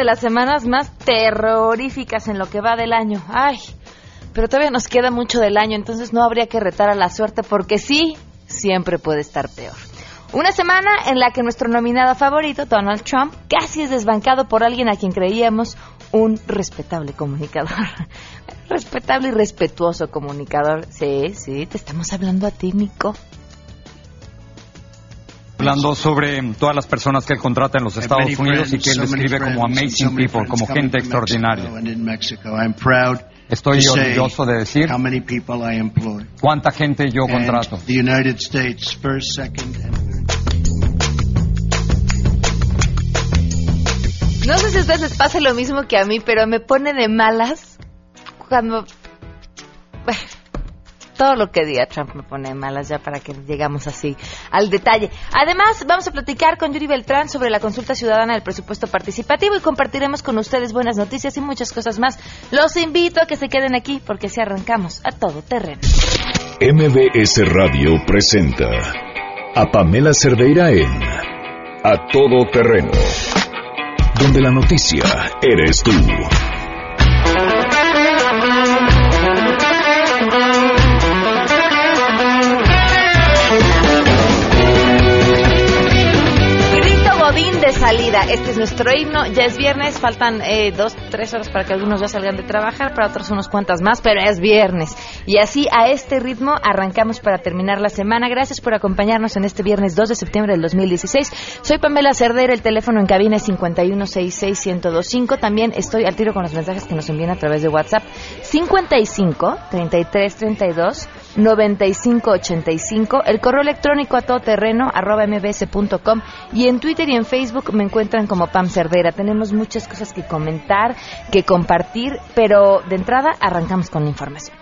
de las semanas más terroríficas en lo que va del año. Ay, pero todavía nos queda mucho del año, entonces no habría que retar a la suerte porque sí, siempre puede estar peor. Una semana en la que nuestro nominado favorito, Donald Trump, casi es desbancado por alguien a quien creíamos un respetable comunicador. respetable y respetuoso comunicador. Sí, sí, te estamos hablando a ti, Nico. Hablando sobre todas las personas que él contrata en los Estados Unidos y que él describe como amazing people, como gente extraordinaria. Estoy orgulloso de decir cuánta gente yo contrato. No sé si a ustedes les pasa lo mismo que a mí, pero me pone de malas cuando... todo lo que diga Trump me pone malas ya para que llegamos así al detalle. Además, vamos a platicar con Yuri Beltrán sobre la consulta ciudadana del presupuesto participativo y compartiremos con ustedes buenas noticias y muchas cosas más. Los invito a que se queden aquí porque si arrancamos a todo terreno. MBS Radio presenta a Pamela Cerdeira en A Todo Terreno donde la noticia eres tú. Salida. Este es nuestro himno. Ya es viernes, faltan eh, dos, tres horas para que algunos ya salgan de trabajar, para otros unos cuantas más, pero es viernes. Y así, a este ritmo, arrancamos para terminar la semana. Gracias por acompañarnos en este viernes 2 de septiembre del 2016. Soy Pamela Cerdera, el teléfono en cabina es 5166125. También estoy al tiro con los mensajes que nos envían a través de WhatsApp. 55 33 32 9585, el correo electrónico a todoterreno arroba mbs.com y en Twitter y en Facebook me encuentran como Pam Cerdera. Tenemos muchas cosas que comentar, que compartir, pero de entrada arrancamos con la información.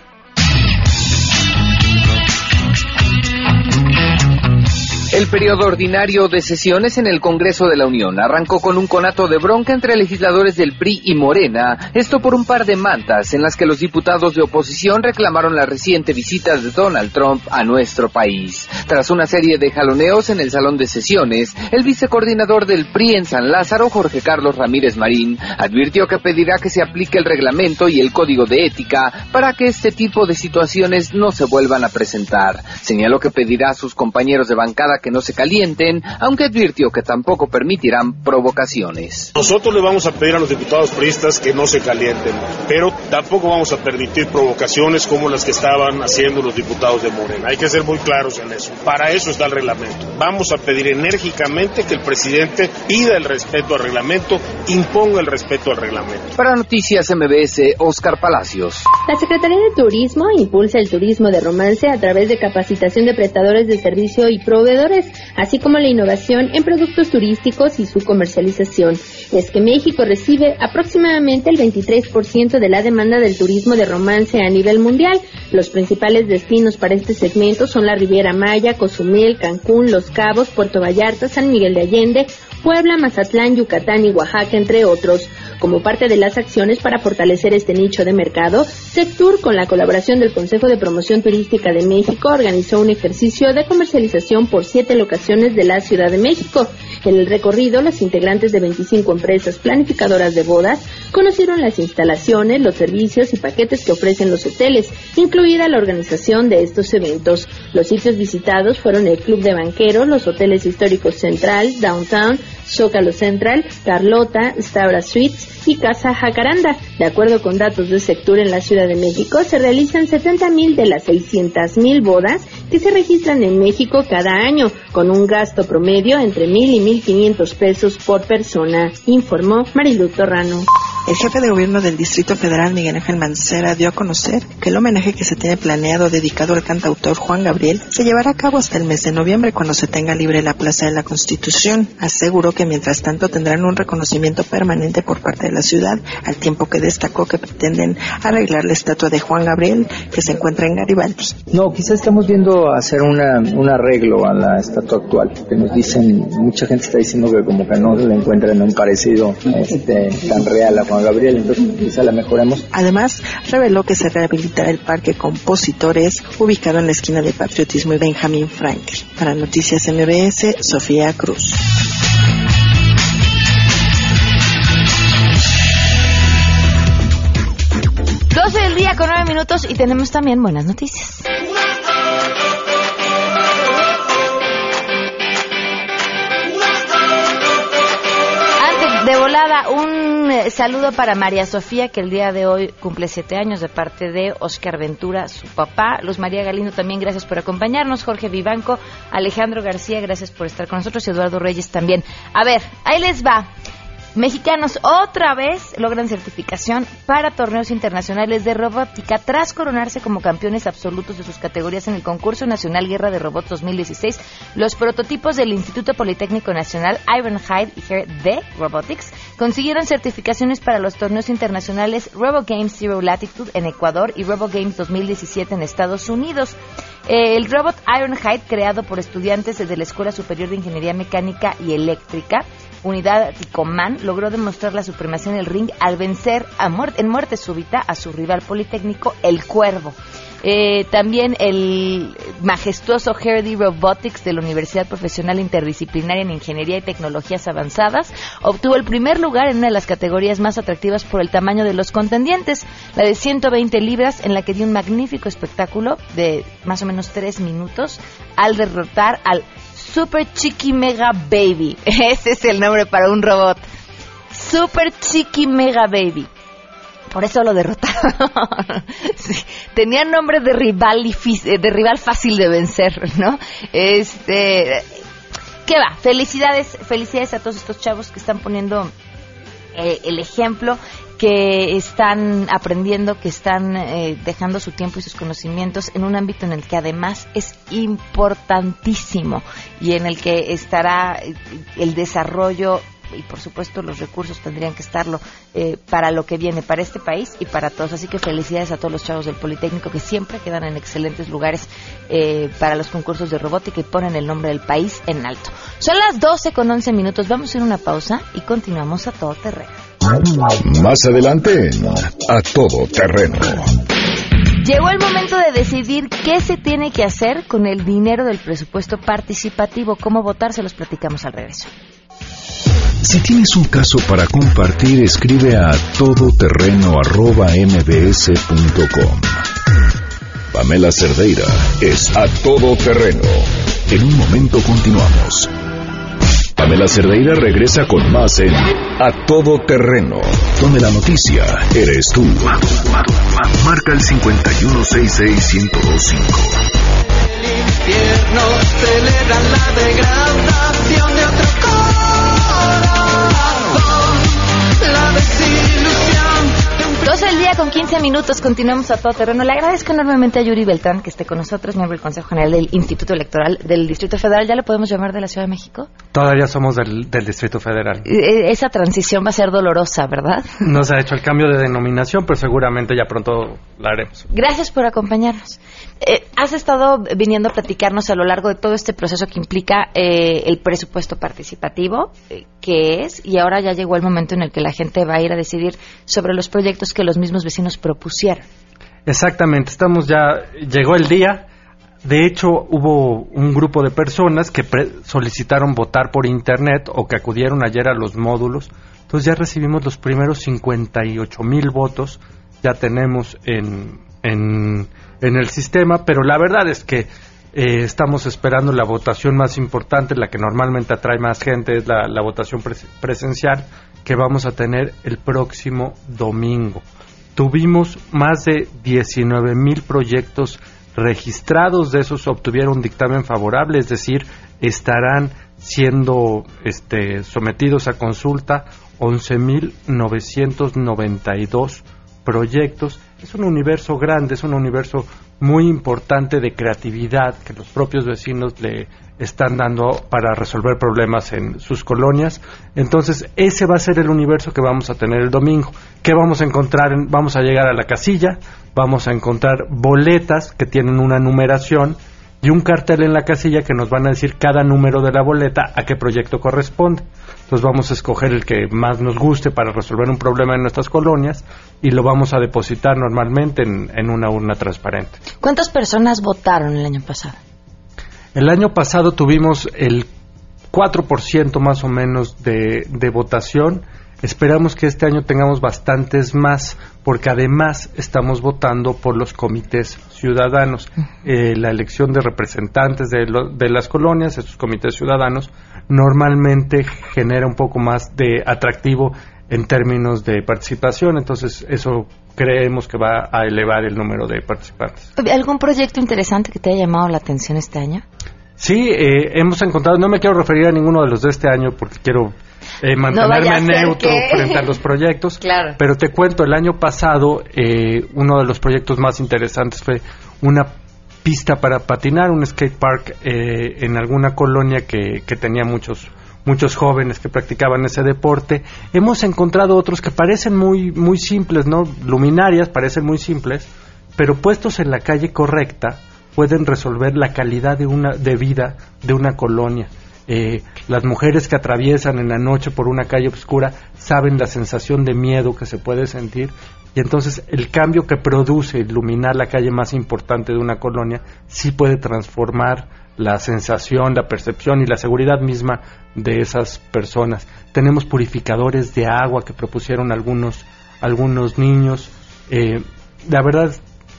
El periodo ordinario de sesiones en el Congreso de la Unión arrancó con un conato de bronca entre legisladores del PRI y Morena, esto por un par de mantas en las que los diputados de oposición reclamaron la reciente visita de Donald Trump a nuestro país. Tras una serie de jaloneos en el salón de sesiones, el vicecoordinador del PRI en San Lázaro, Jorge Carlos Ramírez Marín, advirtió que pedirá que se aplique el reglamento y el código de ética para que este tipo de situaciones no se vuelvan a presentar. Señaló que pedirá a sus compañeros de bancada que no se calienten, aunque advirtió que tampoco permitirán provocaciones. Nosotros le vamos a pedir a los diputados priistas que no se calienten, pero tampoco vamos a permitir provocaciones como las que estaban haciendo los diputados de Morena. Hay que ser muy claros en eso. Para eso está el reglamento. Vamos a pedir enérgicamente que el presidente pida el respeto al reglamento, imponga el respeto al reglamento. Para Noticias MBS, Oscar Palacios. La Secretaría de Turismo impulsa el turismo de romance a través de capacitación de prestadores de servicio y proveedores así como la innovación en productos turísticos y su comercialización. Es que México recibe aproximadamente el 23% de la demanda del turismo de romance a nivel mundial. Los principales destinos para este segmento son la Riviera Maya, Cozumel, Cancún, Los Cabos, Puerto Vallarta, San Miguel de Allende, Puebla, Mazatlán, Yucatán y Oaxaca, entre otros. Como parte de las acciones para fortalecer este nicho de mercado, Sectur, con la colaboración del Consejo de Promoción Turística de México, organizó un ejercicio de comercialización por siete locaciones de la Ciudad de México. En el recorrido, los integrantes de 25 empresas planificadoras de bodas conocieron las instalaciones, los servicios y paquetes que ofrecen los hoteles, incluida la organización de estos eventos. Los sitios visitados fueron el Club de Banqueros, los hoteles históricos Central, Downtown, Zócalo Central, Carlota, Stavra Suites y Casa Jacaranda. De acuerdo con datos del sector en la Ciudad de México, se realizan 70.000 de las 600.000 bodas que se registran en México cada año, con un gasto promedio entre 1.000 y 1.500 pesos por persona, informó Marilu Torrano. El jefe de gobierno del Distrito Federal, Miguel Ángel Mancera, dio a conocer que el homenaje que se tiene planeado dedicado al cantautor Juan Gabriel se llevará a cabo hasta el mes de noviembre cuando se tenga libre la Plaza de la Constitución. Aseguró que mientras tanto tendrán un reconocimiento permanente por parte de la ciudad, al tiempo que destacó que pretenden arreglar la estatua de Juan Gabriel que se encuentra en Garibaldi. No, quizás estamos viendo hacer un arreglo a la estatua actual, que nos dicen, mucha gente está diciendo que como que no le encuentran un parecido este, tan real a Juan Gabriel, entonces quizá la mejoremos. Además, reveló que se rehabilitará el Parque Compositores, ubicado en la esquina de Patriotismo y Benjamín Franklin. Para Noticias MBS, Sofía Cruz. Doce del día con nueve minutos y tenemos también buenas noticias. De volada, un eh, saludo para María Sofía, que el día de hoy cumple siete años de parte de Oscar Ventura, su papá. Luz María Galindo, también gracias por acompañarnos. Jorge Vivanco, Alejandro García, gracias por estar con nosotros. Eduardo Reyes también. A ver, ahí les va. Mexicanos otra vez logran certificación para torneos internacionales de robótica tras coronarse como campeones absolutos de sus categorías en el concurso nacional Guerra de Robots 2016. Los prototipos del Instituto Politécnico Nacional Ironhide y de Robotics consiguieron certificaciones para los torneos internacionales RoboGames Zero Latitude en Ecuador y RoboGames 2017 en Estados Unidos. Eh, el robot Ironhide, creado por estudiantes de la Escuela Superior de Ingeniería Mecánica y Eléctrica, unidad Ticomán logró demostrar la supremacía en el ring al vencer en muerte súbita a su rival politécnico, el Cuervo. Eh, también el majestuoso Herdy Robotics de la Universidad Profesional Interdisciplinaria en Ingeniería y Tecnologías Avanzadas obtuvo el primer lugar en una de las categorías más atractivas por el tamaño de los contendientes, la de 120 libras, en la que dio un magnífico espectáculo de más o menos tres minutos al derrotar al Super Chiqui Mega Baby. Ese es el nombre para un robot. Super Chiqui Mega Baby. Por eso lo derrotaron. Tenía nombre de rival, eh, de rival fácil de vencer, ¿no? Este, ¿qué va? Felicidades, felicidades a todos estos chavos que están poniendo eh, el ejemplo que están aprendiendo, que están eh, dejando su tiempo y sus conocimientos en un ámbito en el que además es importantísimo y en el que estará eh, el desarrollo y por supuesto los recursos tendrían que estarlo eh, para lo que viene, para este país y para todos. Así que felicidades a todos los chavos del Politécnico que siempre quedan en excelentes lugares para los concursos de robótica y ponen el nombre del país en alto. Son las 12 con 11 minutos, vamos a hacer una pausa y continuamos a todo terreno. Más adelante, a todo terreno. Llegó el momento de decidir qué se tiene que hacer con el dinero del presupuesto participativo. ¿Cómo votar? Se los platicamos al regreso. Si tienes un caso para compartir, escribe a todoterreno.mbs.com. Pamela Cerdeira es a todoterreno. En un momento continuamos. Pamela Cerdeira regresa con más en A Todo Terreno, donde la noticia eres tú. Marca el 5166125. El infierno celebra la degradación con 15 minutos, continuamos a todo terreno. Le agradezco enormemente a Yuri Beltrán que esté con nosotros, miembro del Consejo General del Instituto Electoral del Distrito Federal. ¿Ya le podemos llamar de la Ciudad de México? Todavía somos del, Distrito Federal. E, esa transición va a ser dolorosa, ¿verdad? No se ha hecho el cambio de denominación, pero seguramente ya pronto la haremos. Gracias por acompañarnos. Eh, has estado viniendo a platicarnos a lo largo de todo este proceso que implica eh, el presupuesto participativo, eh, que es, y ahora ya llegó el momento en el que la gente va a ir a decidir sobre los proyectos que los mismos vecinos propusieron. Exactamente, estamos ya, llegó el día. De hecho, hubo un grupo de personas que solicitaron votar por Internet o que acudieron ayer a los módulos. Entonces ya recibimos los primeros 58 mil votos, ya tenemos en, en en el sistema, pero la verdad es que eh, estamos esperando la votación más importante, la que normalmente atrae más gente, es la, votación presencial que vamos a tener el próximo domingo. Tuvimos más de 19 mil proyectos registrados, de esos obtuvieron dictamen favorable, es decir, estarán siendo este, sometidos a consulta 11.992 proyectos. Es un universo grande, es un universo muy importante de creatividad que los propios vecinos le están dando para resolver problemas en sus colonias. Entonces, ese va a ser el universo que vamos a tener el domingo. ¿Qué vamos a encontrar? Vamos a llegar a la casilla, vamos a encontrar boletas que tienen una numeración y un cartel en la casilla que nos van a decir cada número de la boleta a qué proyecto corresponde. Entonces vamos a escoger el que más nos guste para resolver un problema en nuestras colonias y lo vamos a depositar normalmente en, una urna transparente. ¿Cuántas personas votaron el año pasado? El año pasado tuvimos el 4% más o menos de, de votación. Esperamos que este año tengamos bastantes más, porque además estamos votando por los comités ciudadanos. Eh, la elección de representantes de, lo- de las colonias, estos comités ciudadanos, normalmente genera un poco más de atractivo en términos de participación, entonces eso creemos que va a elevar el número de participantes. ¿Algún proyecto interesante que te haya llamado la atención este año? Sí, eh, hemos encontrado, no me quiero referir a ninguno de los de este año porque quiero eh, mantenerme neutro que- frente a los proyectos. Claro. Pero te cuento, el año pasado eh, uno de los proyectos más interesantes fue una pista para patinar, un skate park eh, en alguna colonia que, que tenía muchos muchos jóvenes que practicaban ese deporte. Hemos encontrado otros que parecen muy muy simples, ¿no? Luminarias parecen muy simples, pero puestos en la calle correcta pueden resolver la calidad de una de vida de una colonia. Eh, las mujeres que atraviesan en la noche por una calle oscura saben la sensación de miedo que se puede sentir y entonces el cambio que produce iluminar la calle más importante de una colonia sí puede transformar la sensación, la percepción y la seguridad misma de esas personas. Tenemos purificadores de agua que propusieron algunos algunos niños. Eh, la verdad,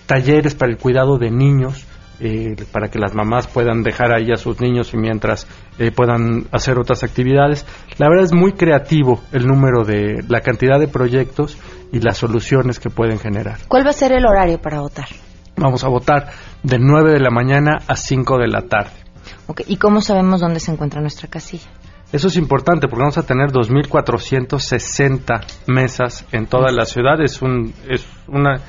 talleres para el cuidado de niños eh, para que las mamás puedan dejar ahí a sus niños y mientras eh, puedan hacer otras actividades. La verdad es muy creativo el número de la cantidad de proyectos y las soluciones que pueden generar. ¿Cuál va a ser el horario para votar? Vamos a votar de 9 de la mañana a 5 de la tarde. Ok, ¿Y cómo sabemos dónde se encuentra nuestra casilla? Eso es importante porque vamos a tener 2.460 mesas en toda la ciudad. Es, un, es una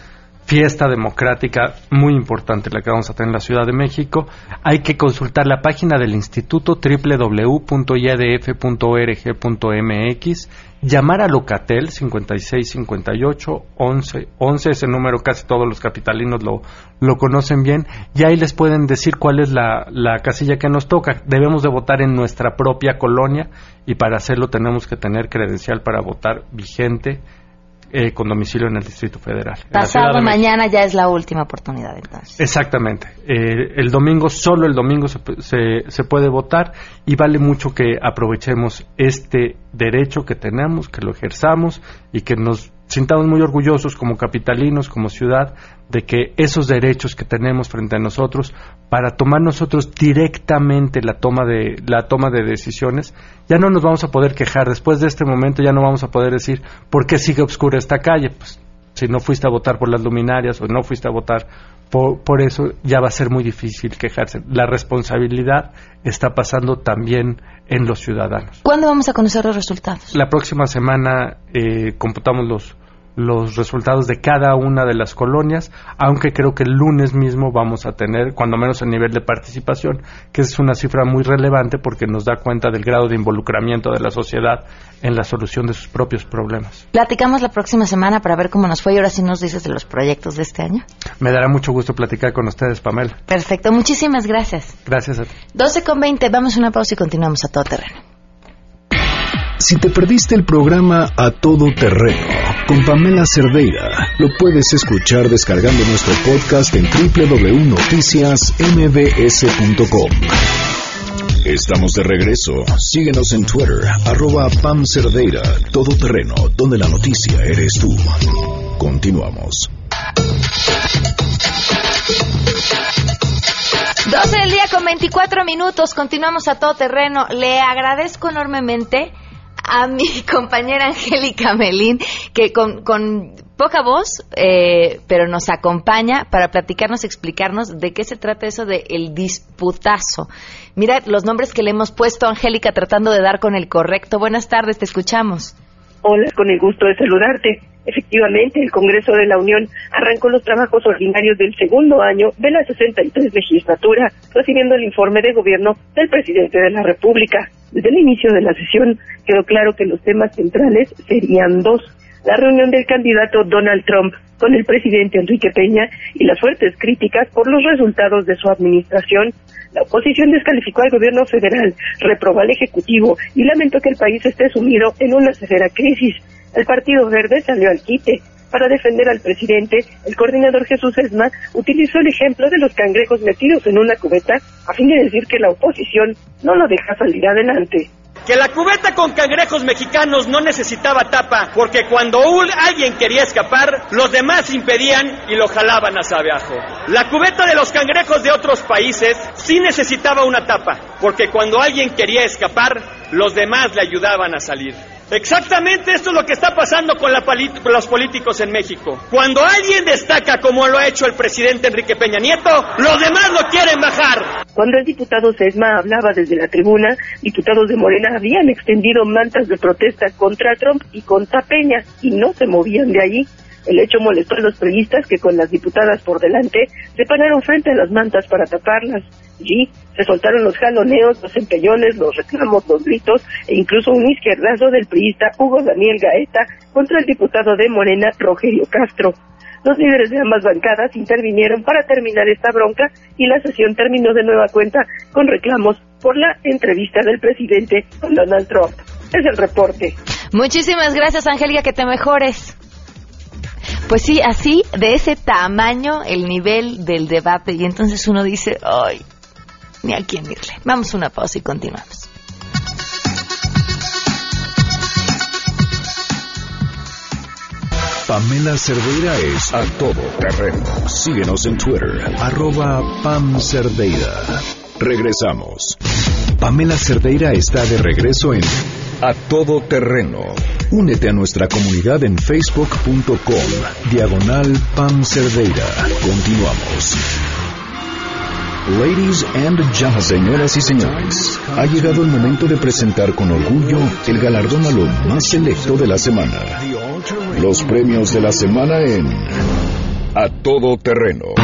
fiesta democrática muy importante la que vamos a tener en la Ciudad de México. Hay que consultar la página del instituto www.iadf.org.mx, llamar a Locatel 5658 11 11, ese número casi todos los capitalinos lo, lo conocen bien, y ahí les pueden decir cuál es la, la casilla que nos toca. Debemos de votar en nuestra propia colonia y para hacerlo tenemos que tener credencial para votar vigente eh, con domicilio en el Distrito Federal. Pasado mañana ya es la última oportunidad entonces. Exactamente. Eh, el domingo, solo el domingo se, se, se puede votar y vale mucho que aprovechemos este derecho que tenemos, que lo ejerzamos y que nos sintamos muy orgullosos como capitalinos, como ciudad, de que esos derechos que tenemos frente a nosotros para tomar nosotros directamente la toma de la toma de decisiones, ya no nos vamos a poder quejar después de este momento ya no vamos a poder decir por qué sigue oscura esta calle, pues si no fuiste a votar por las luminarias o no fuiste a votar por, por eso, ya va a ser muy difícil quejarse. La responsabilidad está pasando también en los ciudadanos. ¿Cuándo vamos a conocer los resultados? La próxima semana eh, computamos los, los resultados de cada una de las colonias, aunque creo que el lunes mismo vamos a tener, cuando menos el nivel de participación, que es una cifra muy relevante porque nos da cuenta del grado de involucramiento de la sociedad en la solución de sus propios problemas. Platicamos la próxima semana para ver cómo nos fue y ahora sí nos dices de los proyectos de este año. Me dará mucho gusto platicar con ustedes, Pamela. Perfecto, muchísimas gracias. Gracias a ti. 12 con 20, vamos a una pausa y continuamos a todo terreno. Si te perdiste el programa A Todo Terreno con Pamela Cerdeira, lo puedes escuchar descargando nuestro podcast en www.noticiasmbs.com. Estamos de regreso. Síguenos en Twitter, arroba Pam Cerdeira, Todo Terreno, donde la noticia eres tú. Continuamos. 12 del día con 24 minutos, continuamos a todo terreno. Le agradezco enormemente a mi compañera Angélica Melín, que con, con poca voz, eh, pero nos acompaña para platicarnos, explicarnos de qué se trata eso de el disputazo. Mira los nombres que le hemos puesto, Angélica, tratando de dar con el correcto. Buenas tardes, te escuchamos. Hola, con el gusto de saludarte. Efectivamente, el Congreso de la Unión arrancó los trabajos ordinarios del segundo año de la 63 legislatura, recibiendo el informe de gobierno del presidente de la República. Desde el inicio de la sesión quedó claro que los temas centrales serían dos. La reunión del candidato Donald Trump con el presidente Enrique Peña y las fuertes críticas por los resultados de su administración. La oposición descalificó al gobierno federal, reprobó al Ejecutivo y lamentó que el país esté sumido en una severa crisis. El Partido Verde salió al quite. Para defender al presidente, el coordinador Jesús Esma utilizó el ejemplo de los cangrejos metidos en una cubeta a fin de decir que la oposición no lo deja salir adelante. que la cubeta con cangrejos mexicanos no necesitaba tapa porque cuando alguien quería escapar, los demás impedían y lo jalaban hacia abajo. La cubeta de los cangrejos de otros países sí necesitaba una tapa porque cuando alguien quería escapar, los demás le ayudaban a salir. Exactamente esto es lo que está pasando con, la los políticos en México. Cuando alguien destaca como lo ha hecho el presidente Enrique Peña Nieto, los demás lo quieren bajar. Cuando el diputado Sesma hablaba desde la tribuna, diputados de Morena habían extendido mantas de protesta contra Trump y contra Peña y no se movían de allí. El hecho molestó a los periodistas que con las diputadas por delante se pararon frente a las mantas para taparlas. Allí se soltaron los jaloneos, los empellones, los reclamos, los gritos e incluso un izquierdazo del priista Hugo Daniel Gaeta contra el diputado de Morena Rogelio Castro. Los líderes de ambas bancadas intervinieron para terminar esta bronca y la sesión terminó de nueva cuenta con reclamos por la entrevista del presidente Donald Trump. Es el reporte. Muchísimas gracias, Angélica, que te mejores. Pues sí, así, de ese tamaño, el nivel del debate. Y entonces uno dice, ay, ni a quién irle. Vamos a una pausa y continuamos. Pamela Cerdeira es a todo terreno. Síguenos en Twitter, arroba Pam Cerdeira. Regresamos. Pamela Cerdeira está de regreso en A Todo Terreno. Únete a nuestra comunidad en facebook.com, diagonal Pam Cerdeira. Continuamos. Ladies and gentlemen, señoras y señores, ha llegado el momento de presentar con orgullo el galardón a lo más selecto de la semana. Los premios de la semana en A Todo Terreno.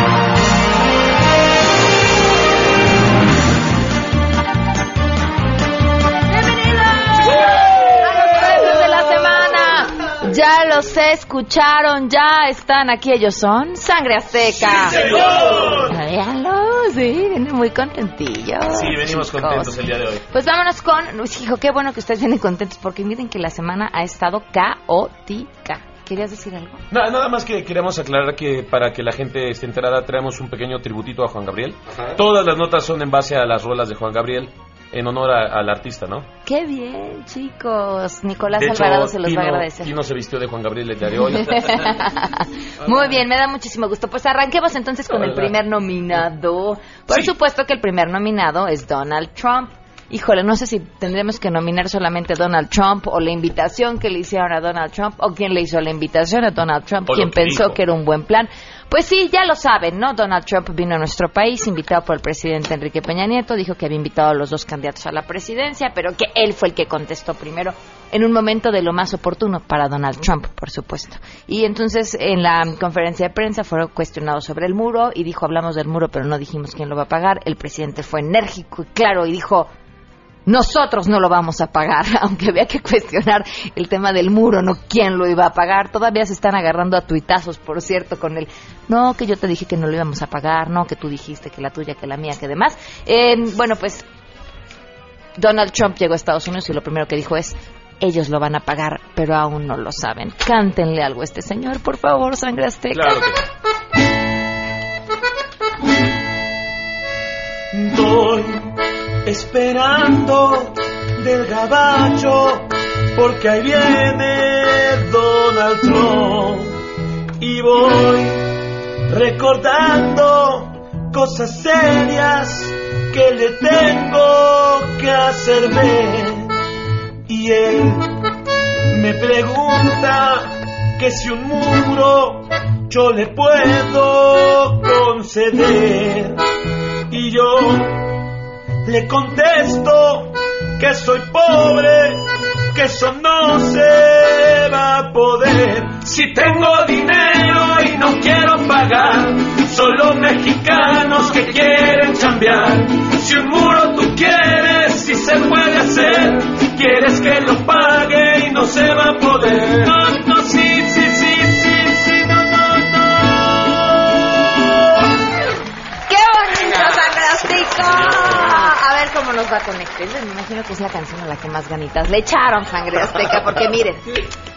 premios de la semana. Ya los escucharon, ya están aquí. Ellos son Sangre Azteca. ¡Sí, señor! Sí, vienen muy contentillos. Sí, venimos chicos. contentos el día de hoy. Pues vámonos con. Uy, hijo, qué bueno que ustedes vienen contentos porque miren que la semana ha estado caótica. ¿Querías decir algo? Nada, nada más que queremos aclarar que para que la gente esté enterada traemos un pequeño tributito a Juan Gabriel. Todas las notas son en base a las rolas de Juan Gabriel en honor a- al artista, ¿no? Qué bien, chicos. Nicolás de hecho, Alvarado se los va a agradecer. Tino se vistió de Juan Gabriel el día de hoy. Muy bien, me da muchísimo gusto. Pues arranquemos entonces con el primer nominado. Por supuesto que el primer nominado es Donald Trump. Híjole, no sé si tendremos que nominar solamente a Donald Trump o la invitación que le hicieron a Donald Trump o quién le hizo la invitación a Donald Trump, quien pensó dijo. que era un buen plan. Pues sí, ya lo saben, ¿no? Donald Trump vino a nuestro país, invitado por el presidente Enrique Peña Nieto, dijo que había invitado a los dos candidatos a la presidencia, pero que él fue el que contestó primero en un momento de lo más oportuno para Donald Trump, por supuesto. Y entonces en la conferencia de prensa fue cuestionado sobre el muro y dijo, hablamos del muro, pero no dijimos quién lo va a pagar. El presidente fue enérgico y claro y dijo, nosotros no lo vamos a pagar, aunque había que cuestionar el tema del muro, no quién lo iba a pagar. Todavía se están agarrando a tuitazos, por cierto, con el no, que yo te dije que no lo íbamos a pagar, no, que tú dijiste que la tuya, que la mía, que demás. Eh, bueno, pues Donald Trump llegó a Estados Unidos y lo primero que dijo es ellos lo van a pagar, pero aún no lo saben. Cántenle algo a este señor, por favor, sangre azteca. Claro que esperando del gabacho porque ahí viene Donald Trump. Y voy recordando cosas serias que le tengo que hacer ver. Y él me pregunta que si un muro yo le puedo conceder. Y yo le contesto que soy pobre, que eso no se va a poder. Si tengo dinero y no quiero pagar, solo mexicanos que quieren cambiar. Si un muro tú quieres, si se puede hacer, quieres que lo pague y no se va a poder. Nos va con. Me imagino que es la canción a la que más ganitas le echaron Sangre Azteca, porque miren,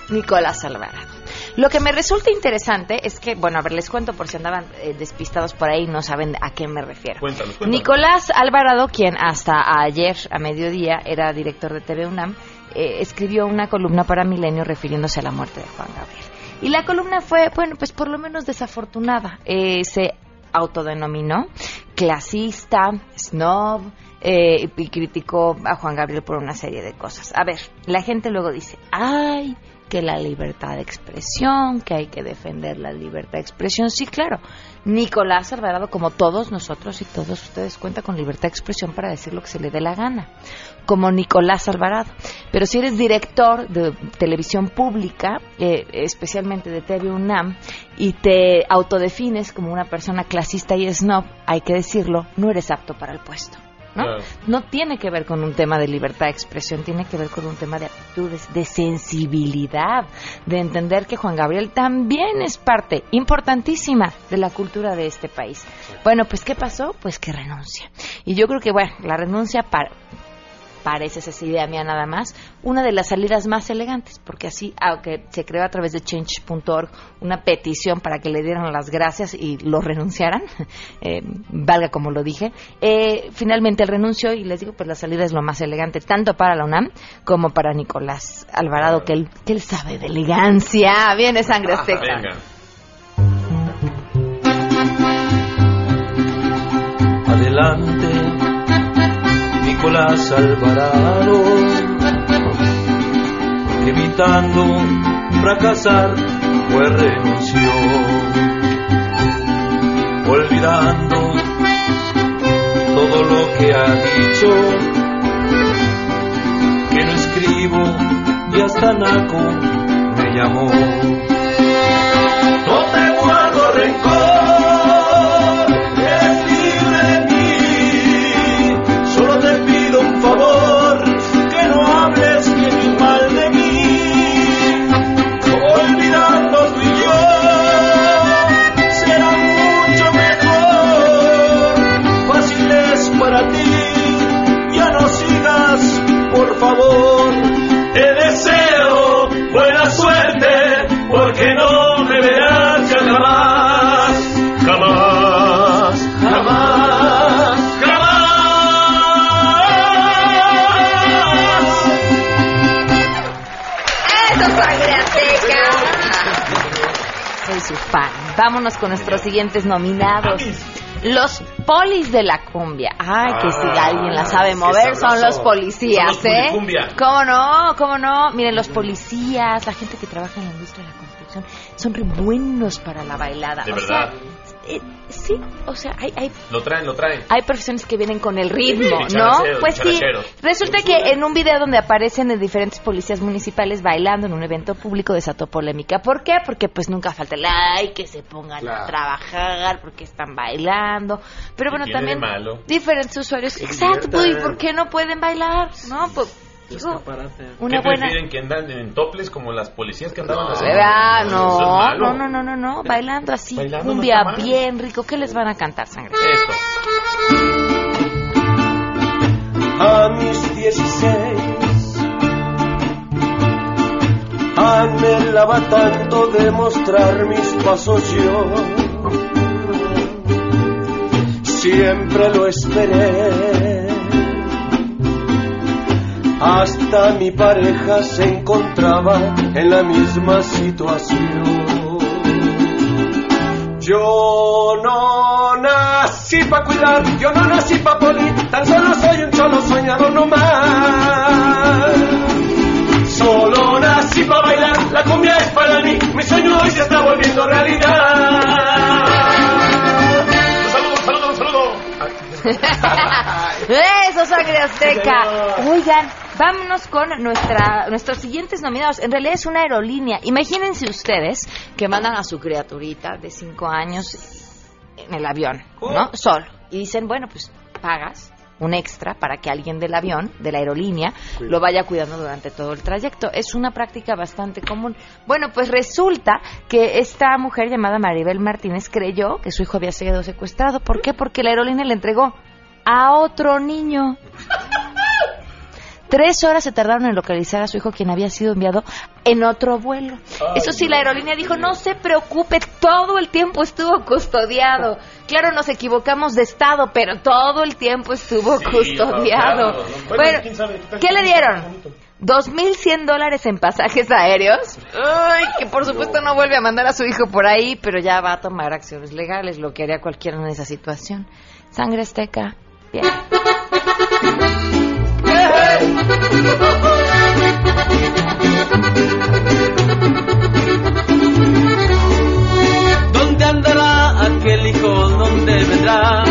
Nicolás Alvarado. Lo que me resulta interesante es que, bueno, a ver, les cuento por si andaban eh, despistados por ahí y no saben a qué me refiero. Cuéntanos, cuéntanos. Nicolás Alvarado, quien hasta ayer a mediodía era director de TV UNAM, eh, escribió una columna para Milenio refiriéndose a la muerte de Juan Gabriel. Y la columna fue, bueno, pues por lo menos desafortunada. Eh, se autodenominó clasista, snob, eh, y criticó a Juan Gabriel por una serie de cosas. A ver, la gente luego dice, ay, que la libertad de expresión, que hay que defender la libertad de expresión. Sí, claro. Nicolás Alvarado, como todos nosotros y todos ustedes, cuenta con libertad de expresión para decir lo que se le dé la gana. Como Nicolás Alvarado. Pero si eres director de televisión pública, eh, especialmente de TV UNAM, y te autodefines como una persona clasista y snob, hay que decirlo, no eres apto para el puesto. ¿No? Claro. No tiene que ver con un tema de libertad de expresión, tiene que ver con un tema de aptitudes, de sensibilidad, de entender que Juan Gabriel también es parte importantísima de la cultura de este país. Bueno, pues ¿qué pasó? Pues que renuncia. Y yo creo que, bueno, la renuncia para parece esa idea mía nada más, una de las salidas más elegantes, porque así, aunque se creó a través de change.org una petición para que le dieran las gracias y lo renunciaran, eh, valga como lo dije, eh, finalmente el renuncio y les digo, pues la salida es lo más elegante, tanto para la UNAM como para Nicolás Alvarado, que él, que él sabe de elegancia, viene sangre azteca. Venga. Adelante, Nicolás Alvarado, evitando fracasar, pues renunció, olvidando todo lo que ha dicho, que no escribo y hasta Naco me llamó. Vámonos con nuestros siguientes nominados. Los polis de la cumbia. Ay, que si Ah, alguien la sabe mover son los policías, Son los ¿eh? ¿Cómo no? ¿Cómo no? Miren, los policías, la gente que trabaja en la industria de la construcción, son re buenos para la bailada. De O verdad. sea, eh, sí, o sea, hay, hay Lo traen, lo traen. hay profesiones que vienen con el ritmo, ¿no? Pues sí. Resulta que en un video donde aparecen de diferentes policías municipales bailando en un evento público desató polémica. ¿Por qué? Porque pues nunca falta el ay que se pongan a trabajar porque están bailando. Pero bueno, también malo? diferentes usuarios. Exacto, pues, ¿y por qué no pueden bailar? No, pues digo, una ¿Qué buena prefieren que andan en toples como las policías que andaban? Ah, es no, no, no, no, no, no, bailando así, cumbia bien rico. ¿Qué les van a cantar, sangre? Esto. a mis 16. Anhelaba tanto demostrar mis pasos yo. Siempre lo esperé. Hasta mi pareja se encontraba en la misma situación. Yo no nací pa' cuidar, yo no nací pa' polir, tan solo soy un cholo soñador nomás. Solo nací pa' bailar, la cumbia es para mí, mi sueño hoy se está volviendo realidad. Eso, sangre azteca. Oigan, vámonos con nuestra, nuestros siguientes nominados. En realidad es una aerolínea. Imagínense ustedes que mandan a su criaturita de 5 años en el avión, ¿no? Solo. Y dicen, bueno, pues pagas un extra para que alguien del avión, de la aerolínea, lo vaya cuidando durante todo el trayecto. Es una práctica bastante común. Bueno, pues resulta que esta mujer llamada Maribel Martínez creyó que su hijo había sido secuestrado. ¿Por qué? Porque la aerolínea le entregó a otro niño. Tres horas se tardaron en localizar a su hijo, quien había sido enviado en otro vuelo. Eso sí, la aerolínea dijo, no se preocupe, todo el tiempo estuvo custodiado. Claro, nos equivocamos de estado, pero todo el tiempo estuvo custodiado. claro. Bueno, Bueno, quién sabe, qué tal ¿qué que le dieron? bonito. 2.100 dólares en pasajes aéreos. Ay, que por supuesto no vuelve a mandar a su hijo por ahí, pero ya va a tomar acciones legales, lo que haría cualquiera en esa situación. Sangre azteca. Bien. ¿Dónde andará aquel hijo? ¿Dónde vendrá?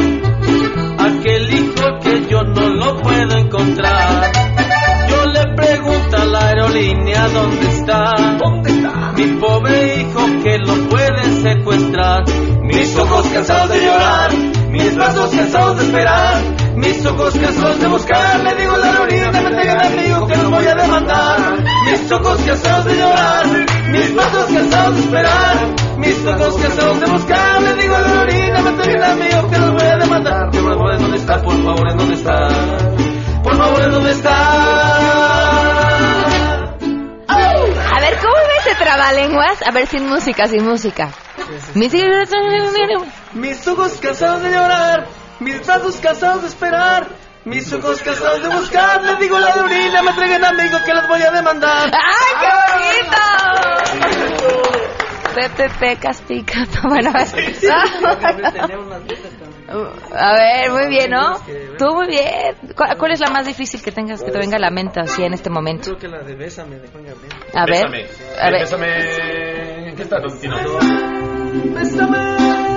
Aquel hijo que yo no lo puedo encontrar. Yo le pregunto a la aerolínea dónde está. ¿Dónde está? Mi pobre hijo que lo pueden secuestrar. Mis ojos cansados de llorar, mis brazos cansados de esperar, mis ojos cansados de buscar. Le digo la aerolínea que me traigan a mi hijo que los voy a demandar. Mis ojos cansados de llorar, mis brazos cansados de esperar, mis ojos cansados de buscar. Le digo la aerolínea me traigan a mi hijo que los voy a demandar. Por favor, ¿en dónde está? Por favor, ¿en dónde está? Por favor, ¿en dónde está? A ver, ¿cómo ve ese trabalenguas? A ver, sin música, sin música. Mis- Mis ojos cansados de llorar, mis brazos cansados de esperar, mis ojos cansados de buscar. Le digo a la aerolínea me traigan a mi hijo que los voy a demandar. ¡Ay, qué bonito! Pepe Pecas pica. Bueno, a ver, muy bien, ¿no? Tú muy bien. ¿Cuál, cuál es la más difícil que tengas que te venga a la mente así en este momento? Creo que la de Bésame de Juan Gabriel. A ver, Bésame. a ver. Bésame. ¿En qué está? Bésame.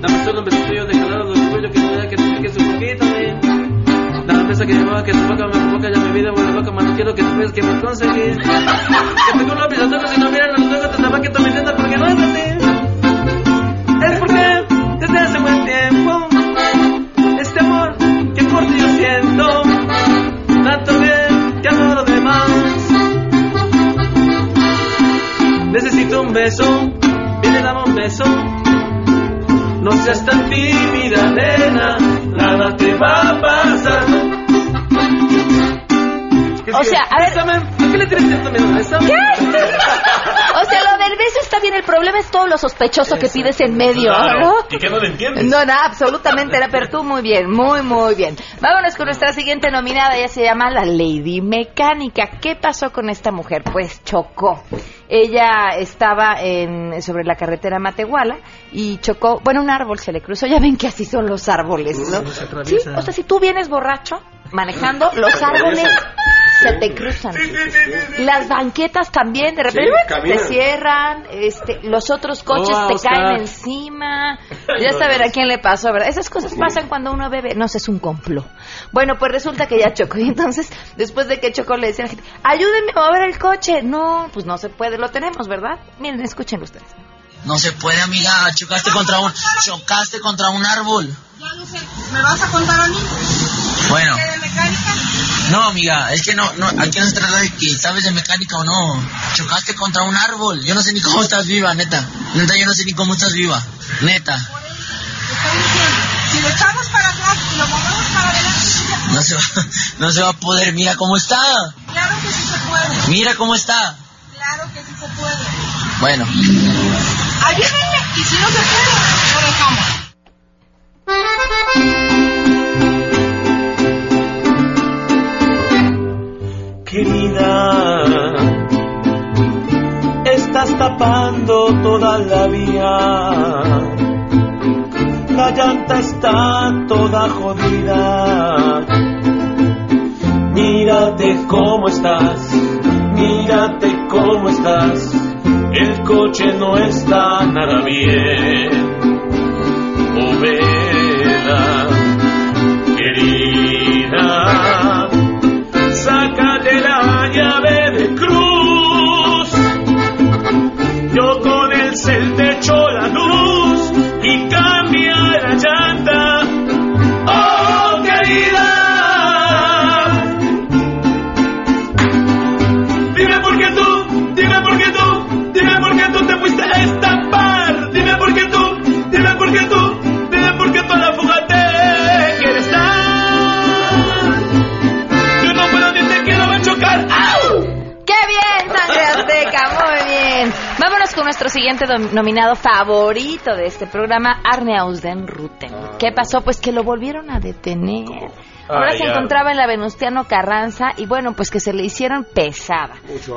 Dame solo un besito yo de calor de orgullo que no deja que te piques un poquito a mí. Dame un beso que me que tu boca me provoca, ya mi vida vuelve loca, mano quiero que tú veas que me conseguí. Que tengo los pies ojos y no miran los ojos, te estaba que tú me entiendas porque no es así. Es porque desde hace buen tiempo este amor que por ti yo siento, tanto bien que adoro de más. Necesito un beso, viene dame un beso. No seas tan tímida, nena, nada te va a pasar. O sea, a ver. ¿por qué le tienes tanto miedo? ¿Qué? O sea, lo del beso está bien. El problema es todo lo sospechoso que pides en medio, Claro. ¿no? ¿Y qué no le entiendes? No, no, absolutamente, no, pero tú muy bien, muy, muy bien. Vámonos con nuestra siguiente nominada, ella se llama la Lady Mecánica. ¿Qué pasó con esta mujer? Pues chocó. Ella estaba en, sobre la carretera Matehuala y chocó, bueno, un árbol se le cruzó, ya ven que así son los árboles, ¿no? se Sí, atraviesa. o sea, si tú vienes borracho manejando, los árboles se te cruzan. Las banquetas también, de repente Sí, te cierran, este, los otros coches Oh, te Oscar. caen encima. Ya saben a quién le pasó, ¿verdad? Esas cosas pasan cuando uno bebe. No sé, es un complot. Bueno, pues resulta que ya chocó. Y entonces, después de que chocó, le decía a la gente, ayúdenme a mover el coche. No, pues no se puede, lo tenemos, ¿verdad? Miren, escuchen ustedes. No se puede, amiga. Chocaste contra un, chocaste contra un árbol. ¿Me vas a contar a mí? Bueno. ¿Qué de mecánica? No, amiga, es que no, no, aquí no se trata de que sabes de mecánica o no. Chocaste contra un árbol. Yo no sé ni cómo estás viva, neta. Neta, yo no sé ni cómo estás viva. Neta. Si lo echamos para atrás y lo movemos para adelante, No se va, no se va a poder. Mira cómo está. claro que sí se puede. Mira cómo está. Claro que sí se puede. Bueno. Ayúdenme y si no se puede, lo dejamos. Toda la vía. La llanta está toda jodida. Mírate cómo estás, mírate cómo estás. El coche no está nada bien. Oh, nuestro siguiente nominado favorito de este programa, Arne Ausden Ruten. ¿Qué pasó? Pues que lo volvieron a detener. Ahora Ay, se encontraba en la Venustiano Carranza y bueno, pues que se le hicieron pesada.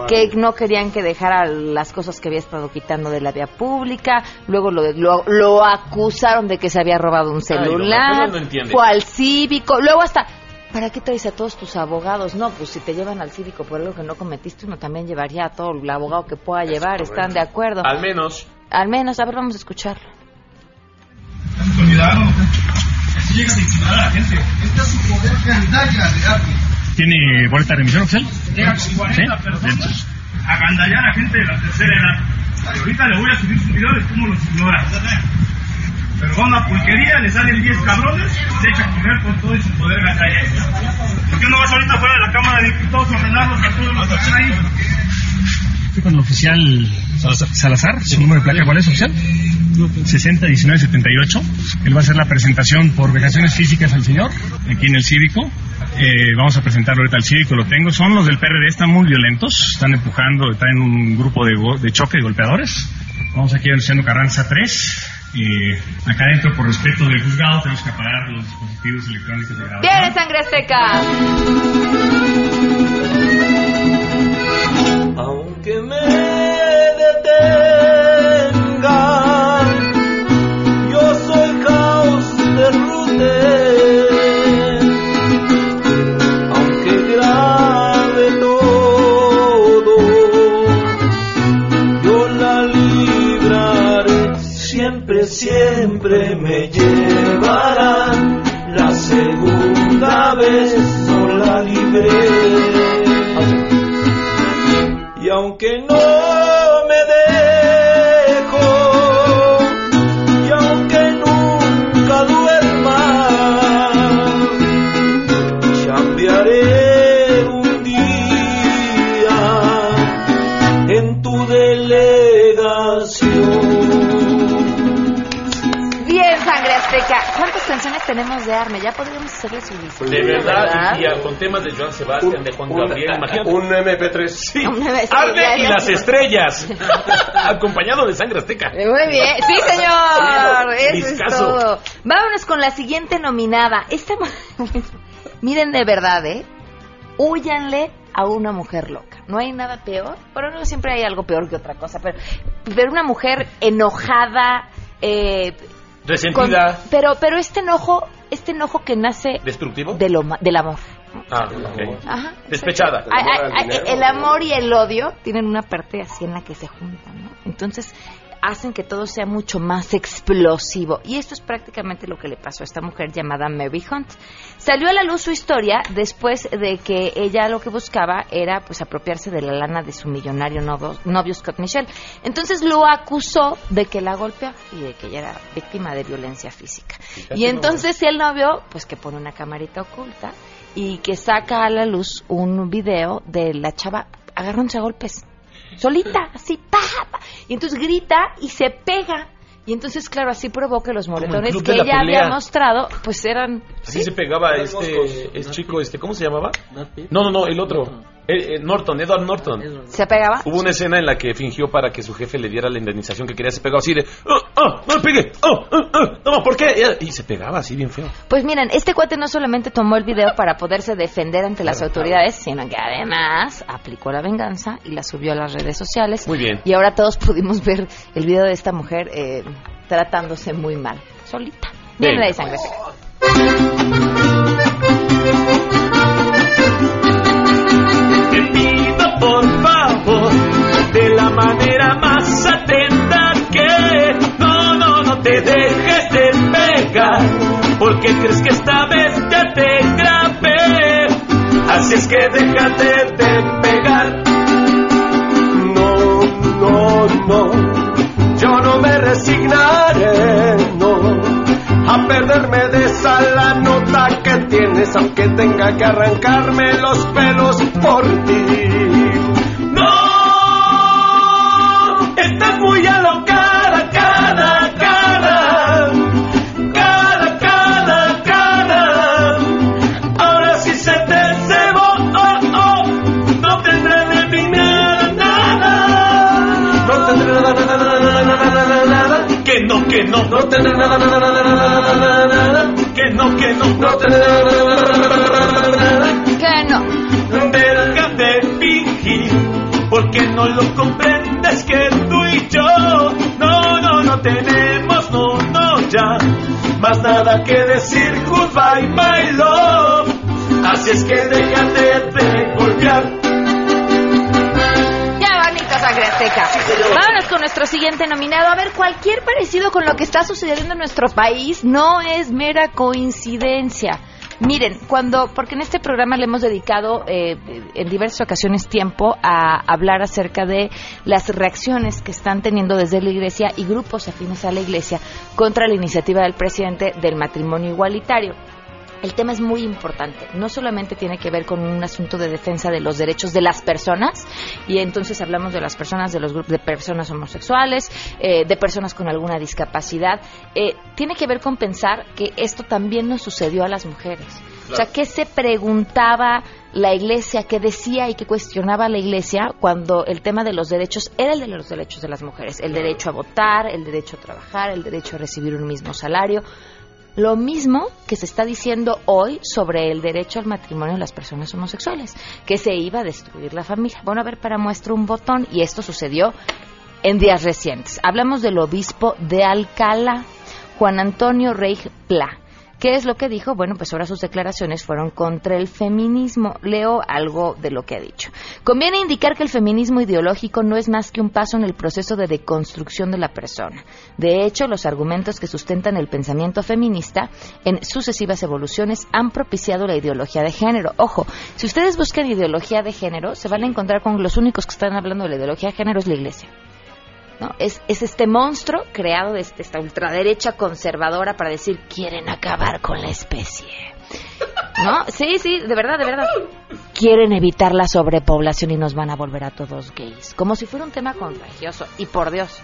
Que no querían que dejara las cosas que había estado quitando de la vía pública. Luego lo, lo, lo acusaron de que se había robado un Ay, celular. No fue al cívico. Luego hasta... ¿Para qué traes a todos tus abogados? No, pues si te llevan al cívico por algo que no cometiste, uno también llevaría a todo el abogado que pueda llevar. ¿Están de acuerdo? Al menos. Al menos, a ver, vamos a escucharlo. Cuidado, así llegas a intimidar a la gente. Esta es su poder gandalla de arte. ¿Tiene boleta de remisión oficial? Llega con 40 personas a gandallar a gente de la tercera edad. Y ahorita le voy a subir su video de cómo los ignora. Perdona, pulquería, le salen 10 cabrones, se echa a correr con todo y su poder gandalla. ¿Por qué no vas ahorita fuera de la Cámara de Diputados a ordenarlos a todos los que están ahí? Estoy con el oficial Salazar. ¿Su número de placa cuál es oficial? 601978. Él va a hacer la presentación por vejaciones físicas al señor, aquí en el cívico. Eh, vamos a presentarlo ahorita al cívico, lo tengo. Son los del PRD, están muy violentos, están empujando, están en un grupo de, de choque de golpeadores. Vamos aquí al Seno Carranza 3. Eh, acá adentro, por respeto del juzgado, tenemos que apagar los dispositivos electrónicos de grabación. ¡Viene sangre azteca! Aunque me imagínate. Un MP3. Sí. Un MP3, Arne ya, y las estrellas. Acompañado de sangre azteca. Muy bien, sí señor, eso es todo. Vámonos con la siguiente nominada. Esta, miren de verdad, ¿eh? Húyanle a una mujer loca. No hay nada peor, pero no siempre hay algo peor que otra cosa. Pero ver una mujer enojada, eh, Resentida. con- pero pero este enojo, este enojo que nace ¿Destructivo? de lo ma- del amor. Ah, ok. Ajá. Despechada. Ay, ay, ay, el amor y el odio tienen una parte así en la que se juntan, ¿no? Entonces hacen que todo sea mucho más explosivo. Y esto es prácticamente lo que le pasó a esta mujer llamada Mary Hunt. Salió a la luz su historia después de que ella lo que buscaba era pues apropiarse de la lana de su millonario novio, novio Scott Michelle. Entonces lo acusó de que la golpeó y de que ella era víctima de violencia física. Y entonces el novio, pues que pone una camarita oculta y que saca a la luz un video de la chava agarrándose a golpes. Solita, así, pa, pa. Y entonces grita y se pega. Y entonces, claro, así provoca los moretones que ella había mostrado, pues eran... Así se pegaba este, este chico, este, ¿cómo se llamaba? No, no, no, el otro. Eh, eh, Norton, Edward Norton. ¿Se pegaba? Hubo una escena en la que fingió para que su jefe le diera la indemnización que quería, se pegó así de, ¡Oh, oh, no me pegue! ¡Oh, oh, oh! No, ¿por qué? Y se pegaba así bien feo. Pues miren, este cuate no solamente tomó el video para poderse defender ante las autoridades, sino que además aplicó la venganza y la subió a las redes sociales. Muy bien. Y ahora todos pudimos ver el video de esta mujer eh, tratándose muy mal, solita. La de sangre. Aunque tenga que arrancarme los pelos en nuestro país no es mera coincidencia. Miren, cuando, porque en este programa le hemos dedicado eh, en diversas ocasiones tiempo a hablar acerca de las reacciones que están teniendo desde la Iglesia y grupos afines a la Iglesia contra la iniciativa del presidente del matrimonio igualitario. El tema es muy importante. No solamente tiene que ver con un asunto de defensa de los derechos de las personas, y entonces hablamos de las personas, de los grupos de personas homosexuales, eh, de personas con alguna discapacidad. Eh, tiene que ver con pensar que esto también nos sucedió a las mujeres. O sea, ¿qué se preguntaba la iglesia, qué decía y qué cuestionaba la iglesia cuando el tema de los derechos era el de los derechos de las mujeres? El derecho a votar, el derecho a trabajar, el derecho a recibir un mismo salario. Lo mismo que se está diciendo hoy sobre el derecho al matrimonio de las personas homosexuales, que se iba a destruir la familia. Bueno, a ver, para muestra un botón, y esto sucedió en días recientes. Hablamos del obispo de Alcalá, Juan Antonio Rey Pla. ¿Qué es lo que dijo? Bueno, pues ahora sus declaraciones fueron contra el feminismo. Leo algo de lo que ha dicho. Conviene indicar que el feminismo ideológico no es más que un paso en el proceso de deconstrucción de la persona. De hecho, los argumentos que sustentan el pensamiento feminista en sucesivas evoluciones han propiciado la ideología de género. Ojo, si ustedes buscan ideología de género, se van a encontrar con los únicos que están hablando de la ideología de género es la iglesia. ¿No? Es, es, este monstruo creado de esta ultraderecha conservadora para decir quieren acabar con la especie. ¿No? Sí, sí, de verdad, de verdad. Quieren evitar la sobrepoblación y nos van a volver a todos gays. Como si fuera un tema contagioso. Y por Dios,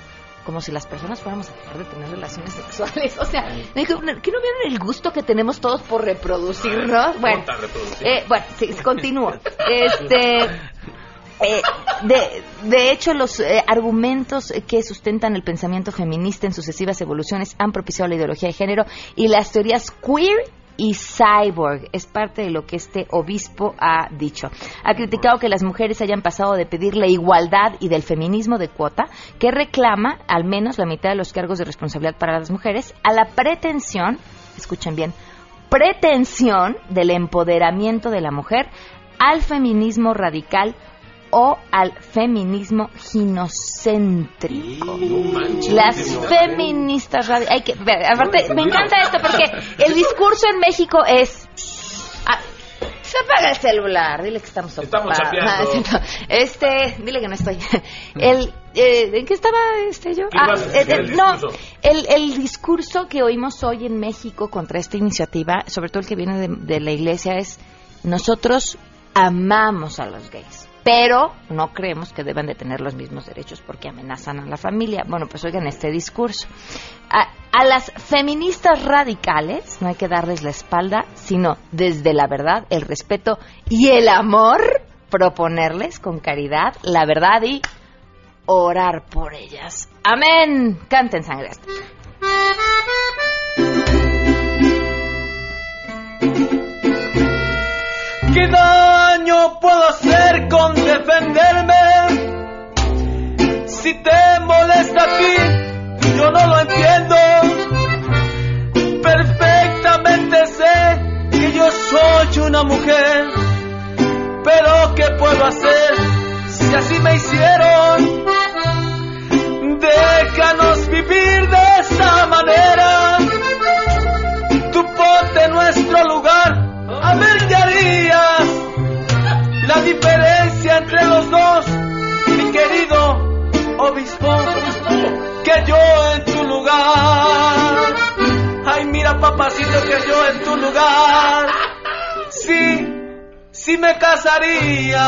como si las personas fuéramos a dejar de tener relaciones sexuales. O sea, ¿que no vieron el gusto que tenemos todos por reproducirnos? Bueno, eh, bueno, sí, continúo. Este, eh, de, hecho, los eh, argumentos que sustentan el pensamiento feminista en sucesivas evoluciones han propiciado la ideología de género y las teorías queer y cyborg. Es parte de lo que este obispo ha dicho. Ha criticado que las mujeres hayan pasado de pedir la igualdad y del feminismo de cuota, que reclama al menos la mitad de los cargos de responsabilidad para las mujeres, a la pretensión, escuchen bien, pretensión del empoderamiento de la mujer al feminismo radical o al feminismo ginocéntrico. Las feministas hay que aparte me encanta esto porque el discurso en México es ah, se apaga el celular, dile que estamos ocupados. este, dile que no estoy. El, eh, ¿En qué estaba este yo? Ah, el, no, el, el, discurso que oímos hoy en México contra esta iniciativa, sobre todo el que viene de, de la iglesia, es nosotros amamos a los gays pero no creemos que deben de tener los mismos derechos porque amenazan a la familia. Bueno, pues oigan este discurso. A, las feministas radicales no hay que darles la espalda, sino desde la verdad, el respeto y el amor, proponerles con caridad la verdad y orar por ellas. Amén. Canten sangre. ¿Qué puedo hacer con defenderme? Si te molesta a ti, yo no lo entiendo. Perfectamente sé que yo soy una mujer, pero ¿qué puedo hacer si así me hicieron? Déjanos vivir de esa manera. Tú ponte nuestro lugar a ver. La diferencia entre los dos, mi querido obispo, que yo en tu lugar. Ay, mira, papacito, que yo en tu lugar. Sí, sí me casaría.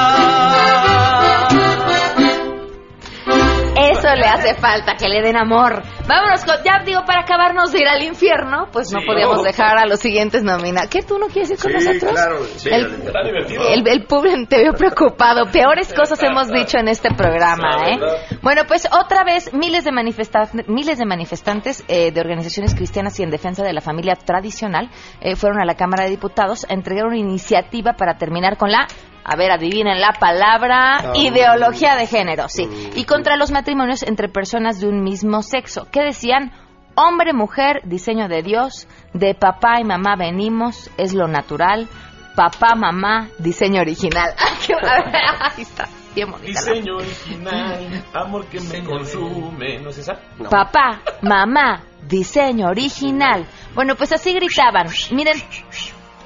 Eso le hace falta, que le den amor. Vámonos con, ya digo, para acabarnos de ir al infierno, pues no Sí. podíamos dejar a los siguientes nominados. ¿Qué, tú no quieres ir con nosotros? Sí, El- está divertido. El, el público te veo preocupado. Peores cosas hemos dicho en este programa, ¿eh? Bueno, pues otra vez miles de, manifesta- miles de manifestantes eh, de organizaciones cristianas y en defensa de la familia tradicional eh, fueron a la Cámara de Diputados a entregar una iniciativa para terminar con la a ver, adivinen la palabra, Ah. ideología de género, sí. Y contra los matrimonios entre personas de un mismo sexo. ¿Qué decían? Hombre, mujer, diseño de Dios, de papá y mamá venimos, es lo natural. Papá, mamá, diseño original. Ay, qué- Ahí está, bien bonita. la- Diseño original, amor que me consume. ¿No es esa? Papá, mamá, diseño original. Bueno, pues así gritaban. Miren,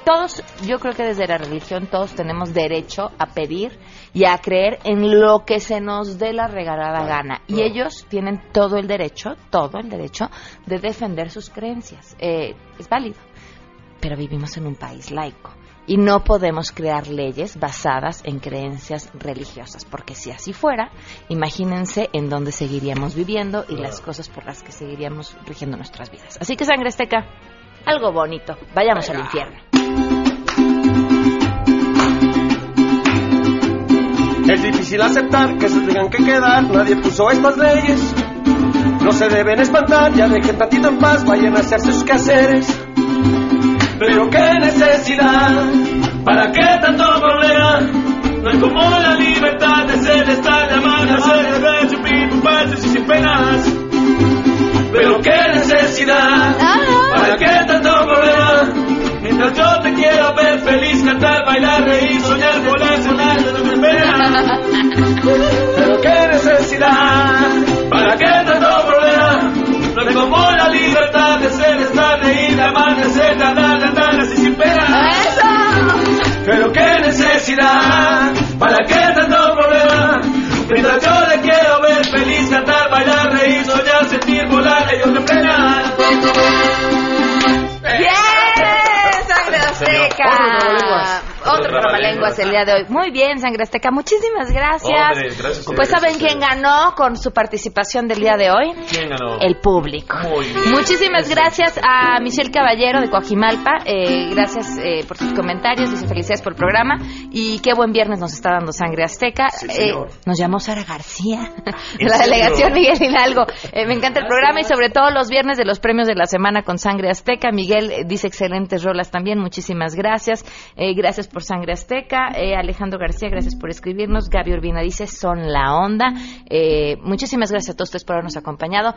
todos, yo creo que desde la religión todos tenemos derecho a pedir y a creer en lo que se nos dé la regalada gana. Y ellos tienen todo el derecho, todo el derecho de defender sus creencias. Eh, es válido. Pero vivimos en un país laico. Y no podemos crear leyes basadas en creencias religiosas, porque si así fuera, imagínense en dónde seguiríamos viviendo y las cosas por las que seguiríamos rigiendo nuestras vidas. Así que sangre azteca, algo bonito. Vayamos al infierno. Es difícil aceptar que se tengan que quedar, nadie puso estas leyes. No se deben espantar, ya dejen tantito en paz, vayan a hacer sus quehaceres. Pero qué necesidad, ¿para qué tanto problema? No hay como la libertad de ser, estar, de amar, de ver, chupir, chuparse y sin penas. Pero qué necesidad, ¿para qué tanto problema? Mientras yo te quiero ver feliz, cantar, bailar, reír, soñar, volar, sonar, no me pena. Pero qué necesidad, ¿para qué tanto problema? No es como la libertad de ser, estar, reír, amar, de ser, de andar, de andar, así sin pena. Pero qué necesidad, ¿para qué tanto problema? Mientras yo le quiero ver feliz, cantar, bailar, reír, soñar, sentir, volar, ellos me frenan. Otro trabalenguas el día de hoy. Muy bien, Sangre Azteca. Muchísimas gracias. Hombre, gracias a Pues. ¿saben quién ganó con su participación del día de hoy? ¿Quién ganó? El público. Muy bien. Muchísimas gracias a Michelle Caballero de Coajimalpa. Eh, gracias eh, por sus comentarios. Dice felicidades por el programa. Y qué buen viernes nos está dando Sangre Azteca. Eh, nos llamó Sara García de ¿En la delegación Miguel Hidalgo. Eh, me encanta el programa y sobre todo los viernes de los premios de la semana con Sangre Azteca. Miguel dice excelentes rolas también. Muchísimas gracias. Gracias por Sangre Azteca. Eh, Alejandro García, gracias por escribirnos. Gaby Urbina dice son la onda. Eh, muchísimas gracias a todos ustedes por habernos acompañado.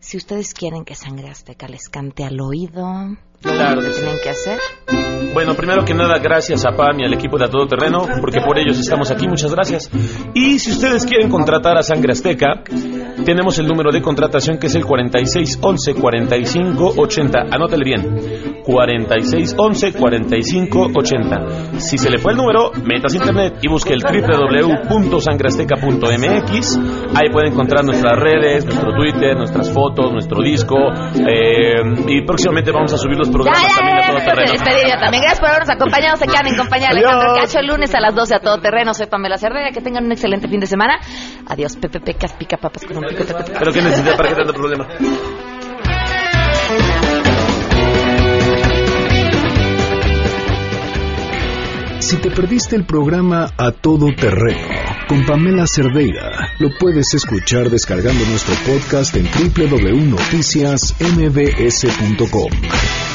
Si ustedes quieren que Sangre Azteca les cante al oído, Claro lo que tienen que hacer. Bueno, primero que nada, gracias a Pam y al equipo de A Todo Terreno, porque por ellos estamos aquí, muchas gracias. Y si ustedes quieren contratar a Sangre Azteca, tenemos el número de contratación que es el 4611 4580. Anótale bien. 4611 4580. Si se le fue el número, metas internet y busque el www.sangreazteca.mx. Ahí puede encontrar nuestras redes, nuestro Twitter, nuestras fotos, nuestro disco. eh, y próximamente vamos a subir los programas Ya, ya, también a ya, todo terreno. despedir ya también. Gracias por habernos acompañado. Se quedan en compañía de Alejandro Adiós. Cacho el lunes a las 12 a todo terreno. Soy Pamela Cerdeira. Que tengan un excelente fin de semana. Adiós, Pepe Pecas, pica papas con un pico de Pero qué necesidad para qué tanto problema. Si te perdiste el programa A Todo Terreno con Pamela Cerdeira, lo puedes escuchar descargando nuestro podcast en www.noticiasmbs.com.